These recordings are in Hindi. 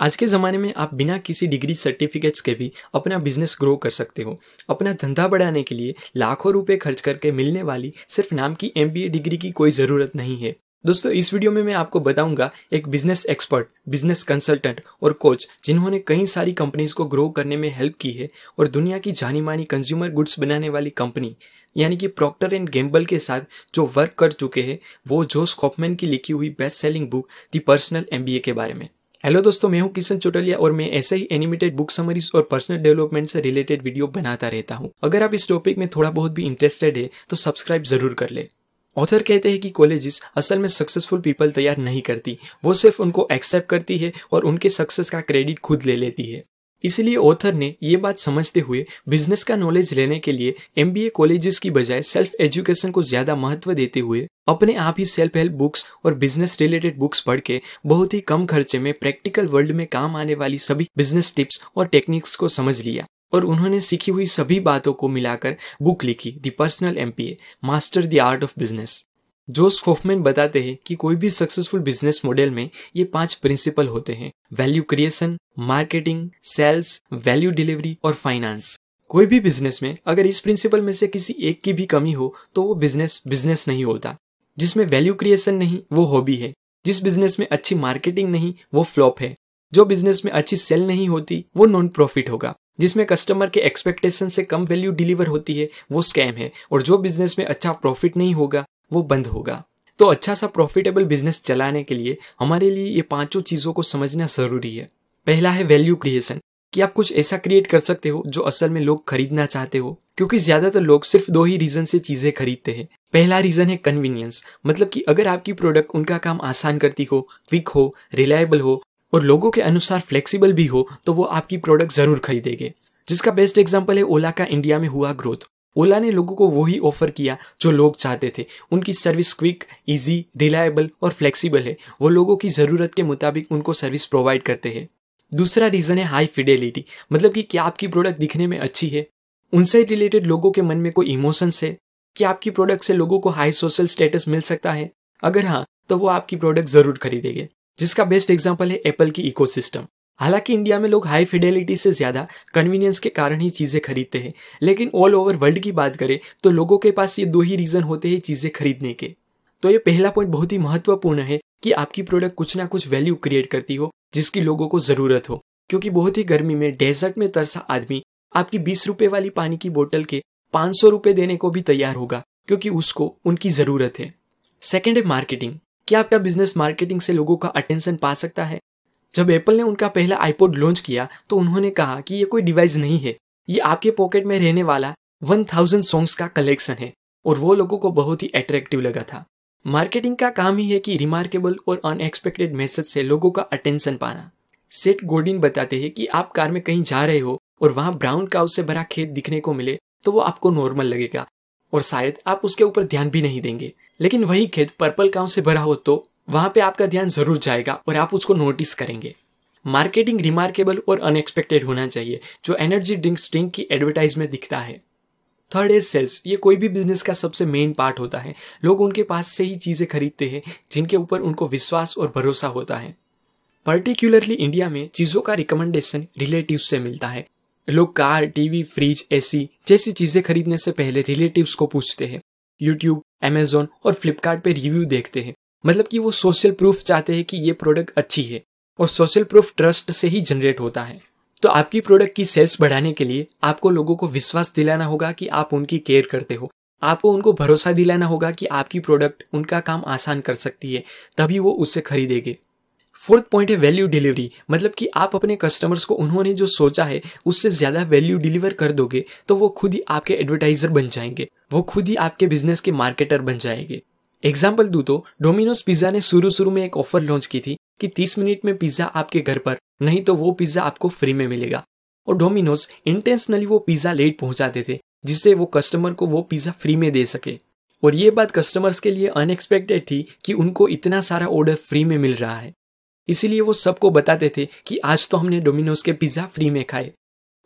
आज के ज़माने में आप बिना किसी डिग्री सर्टिफिकेट्स के भी अपना बिज़नेस ग्रो कर सकते हो। अपना धंधा बढ़ाने के लिए लाखों रुपए खर्च करके मिलने वाली सिर्फ़ नाम की एमबीए डिग्री की कोई ज़रूरत नहीं है। दोस्तों, इस वीडियो में मैं आपको बताऊँगा एक बिज़नेस एक्सपर्ट बिज़नेस कंसल्टेंट और कोच जिन्होंने कई सारी कंपनीज़ को ग्रो करने में हेल्प की है और दुनिया की जानी मानी कंज्यूमर गुड्स बनाने वाली कंपनी यानी कि प्रॉक्टर एंड गेम्बल के साथ जो वर्क कर चुके हैं, वो जोस कॉफमैन की लिखी हुई best selling book the personal MBA के बारे में। हेलो दोस्तों, मैं हूँ किशन चोटलिया और मैं ऐसे ही एनिमेटेड बुक समरीज और पर्सनल डेवलपमेंट से रिलेटेड वीडियो बनाता रहता हूँ। अगर आप इस टॉपिक में थोड़ा बहुत भी इंटरेस्टेड है तो सब्सक्राइब ज़रूर कर ले। ऑथर कहते हैं कि कॉलेजेस असल में सक्सेसफुल पीपल तैयार नहीं करती। वो सिर्फ़ उनको एक्सेप्ट करती है और उनके सक्सेस का क्रेडिट खुद ले लेती है। इसलिए ऑथर ने ये बात समझते हुए बिज़नेस का नॉलेज लेने के लिए एम बी ए कॉलेजेस की बजाय सेल्फ एजुकेशन को ज़्यादा महत्व देते हुए अपने आप ही सेल्फ हेल्प बुक्स और बिज़नेस रिलेटेड बुक्स पढ़ के बहुत ही कम खर्चे में प्रैक्टिकल वर्ल्ड में काम आने वाली सभी बिज़नेस टिप्स और टेक्निक्स को समझ लिया और उन्होंने सीखी हुई सभी बातों को मिलाकर बुक लिखी the personal M B A master the art of business Josh Kaufman बताते हैं कि कोई भी सक्सेसफुल बिज़नेस मॉडल में ये पाँच प्रिंसिपल होते हैं। Value creation marketing sales value delivery और फाइनेंस कोई भी बिज़नेस में अगर इस प्रिंसिपल में से किसी एक की भी कमी हो तो वो बिज़नेस बिज़नेस नहीं होता। जिसमें वैल्यू क्रिएशन नहीं, वो हॉबी है। जिस बिज़नेस में अच्छी मार्केटिंग नहीं, वो फ्लॉप है। जो बिज़नेस में अच्छी सेल नहीं होती, वो नॉन प्रॉफिट होगा। जिसमें कस्टमर के एक्सपेक्टेशन से कम वैल्यू डिलीवर होती है, वो स्कैम है। और जो बिज़नेस में अच्छा प्रॉफिट नहीं होगा, वो बंद होगा। तो अच्छा सा प्रॉफिटेबल बिज़नेस चलाने के लिए हमारे लिए ये पाँचों चीज़ों को समझना ज़रूरी है। पहला है वैल्यू क्रिएशन कि आप कुछ ऐसा क्रिएट कर सकते हो जो असल में लोग खरीदना चाहते हो, क्योंकि ज़्यादातर लोग सिर्फ़ दो ही रीजन से चीज़ें खरीदते हैं। पहला रीजन है कन्वीनियंस मतलब कि अगर आपकी प्रोडक्ट उनका काम आसान करती हो क्विक हो रिलायबल हो, और लोगों के अनुसार फ्लेक्सिबल भी हो तो वो आपकी प्रोडक्ट ज़रूर खरीदेंगे। जिसका बेस्ट एग्ज़ाम्पल है ओला का इंडिया में हुआ ग्रोथ ओला ने लोगों को वही ऑफ़र किया जो लोग चाहते थे। उनकी सर्विस क्विक इजी रिलायबल और फ्लेक्सिबल है। वो लोगों की ज़रूरत के मुताबिक उनको सर्विस प्रोवाइड करते हैं। दूसरा रीज़न है हाई फिडेलिटी मतलब कि क्या आपकी प्रोडक्ट दिखने में अच्छी है? उनसे रिलेटेड लोगों के मन में कोई इमोशंस है? क्या आपकी प्रोडक्ट से लोगों को हाई सोशल स्टेटस मिल सकता है? अगर हाँ तो वो आपकी प्रोडक्ट ज़रूर खरीदेंगे। जिसका बेस्ट एग्ज़ाम्पल है एप्पल की इकोसिस्टम हालाँकि इंडिया में लोग हाई फिडेलिटी से ज़्यादा कन्वीनियंस के कारण ही चीज़ें खरीदते हैं। लेकिन ऑल ओवर वर्ल्ड की बात करें तो लोगों के पास ये दो ही रीज़न होते हैं चीज़ें खरीदने के। तो ये पहला पॉइंट बहुत ही महत्वपूर्ण है कि आपकी प्रोडक्ट कुछ ना कुछ वैल्यू क्रिएट करती हो, जिसकी लोगों को ज़रूरत हो। क्योंकि बहुत ही गर्मी में डेजर्ट में तरसा आदमी आपकी बीस रुपए वाली पानी की बोतल के पाँच सौ रुपए देने को भी तैयार होगा, क्योंकि उसको उनकी ज़रूरत है। सेकेंड है मार्केटिंग क्या आपका बिज़नेस मार्केटिंग से लोगों का अटेंशन पा सकता है? जब एप्पल ने उनका पहला आईपोड लॉन्च किया तो उन्होंने कहा कि ये कोई डिवाइस नहीं है। ये आपके पॉकेट में रहने वाला वन थाउज़ेंड सॉन्ग्स का कलेक्शन है, और वो लोगों को बहुत ही अट्रैक्टिव लगा था। मार्केटिंग का काम ही है कि रिमार्केबल और अनएक्सपेक्टेड मैसेज से लोगों का अटेंशन पाना। सेट गोल्डिन बताते हैं कि आप कार में कहीं जा रहे हो और वहाँ ब्राउन काउ से भरा खेत दिखने को मिले तो वो आपको नॉर्मल लगेगा। और शायद आप उसके ऊपर ध्यान भी नहीं देंगे। लेकिन वही खेत पर्पल काउ से भरा हो तो वहाँ पे आपका ध्यान ज़रूर जाएगा और आप उसको नोटिस करेंगे। मार्केटिंग रिमार्केबल और अनएक्सपेक्टेड होना चाहिए, जो एनर्जी ड्रिंक्स ड्रिंक की एडवर्टाइज में दिखता है। Third is sales. ये कोई भी बिज़नेस का सबसे मेन पार्ट होता है। लोग उनके पास से ही चीज़ें खरीदते हैं, जिनके ऊपर उनको विश्वास और भरोसा होता है। पर्टिकुलरली इंडिया में चीज़ों का रिकमेंडेशन रिलेटिव से मिलता है। लोग कार, टीवी फ्रिज एसी जैसी चीज़ें खरीदने से पहले रिलेटिव्स को पूछते हैं। यूट्यूब अमेजोन और फ्लिपकार्ट रिव्यू देखते हैं। मतलब कि वो सोशल प्रूफ चाहते हैं कि ये प्रोडक्ट अच्छी है। और सोशल प्रूफ ट्रस्ट से ही जनरेट होता है। तो आपकी प्रोडक्ट की सेल्स बढ़ाने के लिए आपको लोगों को विश्वास दिलाना होगा कि आप उनकी केयर करते हो। आपको उनको भरोसा दिलाना होगा कि आपकी प्रोडक्ट उनका काम आसान कर सकती है, तभी वो उससे खरीदेंगे। फोर्थ पॉइंट है वैल्यू डिलीवरी मतलब कि आप अपने कस्टमर्स को, उन्होंने जो सोचा है, उससे ज़्यादा वैल्यू डिलीवर कर दोगे तो वो खुद ही आपके एडवर्टाइजर बन जाएँगे, वो खुद ही आपके बिज़नेस के मार्केटर बन जाएँगे। एग्ज़ाम्पल दू तो डोमिनोज पिज्जा ने शुरू शुरू में एक ऑफ़र लॉन्च की थी कि 30 मिनट में पिज्जा आपके घर पर, नहीं तो वो पिज्जा आपको फ्री में मिलेगा। और डोमिनोज इंटेंशनली वो पिज्जा लेट पहुंचाते थे, जिससे वो कस्टमर को वो पिज्जा फ्री में दे सके। और ये बात कस्टमर्स के लिए अनएक्सपेक्टेड थी कि उनको इतना सारा ऑर्डर फ्री में मिल रहा है। इसीलिए वो सबको बताते थे कि आज तो हमने डोमिनोज के पिज्जा फ्री में खाए।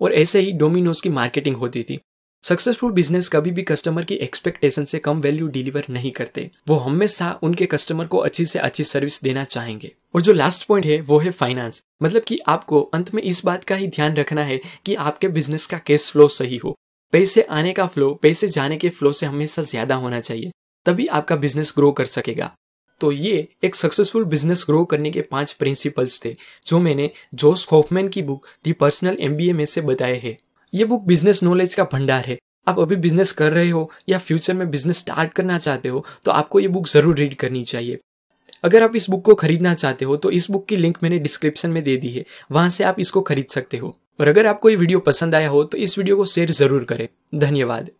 और ऐसे ही डोमिनोज की मार्केटिंग होती थी। सक्सेसफुल बिज़नेस कभी भी कस्टमर की एक्सपेक्टेशन से कम वैल्यू डिलीवर नहीं करते। वो हमेशा उनके कस्टमर को अच्छी से अच्छी सर्विस देना चाहेंगे। और जो लास्ट पॉइंट है, वो है फाइनेंस मतलब कि आपको अंत में इस बात का ही ध्यान रखना है कि आपके बिज़नेस का कैश फ्लो सही हो। पैसे आने का फ्लो पैसे जाने के फ्लो से हमेशा ज़्यादा होना चाहिए। तभी आपका बिज़नेस ग्रो कर सकेगा। तो ये एक सक्सेसफुल बिज़नेस ग्रो करने के पाँच प्रिंसिपल्स थे, जो मैंने जोस होफमैन की बुक दी पर्सनल एमबीए में से बताए हैं। ये बुक बिज़नेस नॉलेज का भंडार है। आप अभी बिज़नेस कर रहे हो या फ्यूचर में बिज़नेस स्टार्ट करना चाहते हो तो आपको ये बुक ज़रूर रीड करनी चाहिए। अगर आप इस बुक को खरीदना चाहते हो तो इस बुक की लिंक मैंने डिस्क्रिप्शन में दे दी है। वहाँ से आप इसको खरीद सकते हो। और अगर आपको ये वीडियो पसंद आया हो तो इस वीडियो को शेयर ज़रूर करें। धन्यवाद।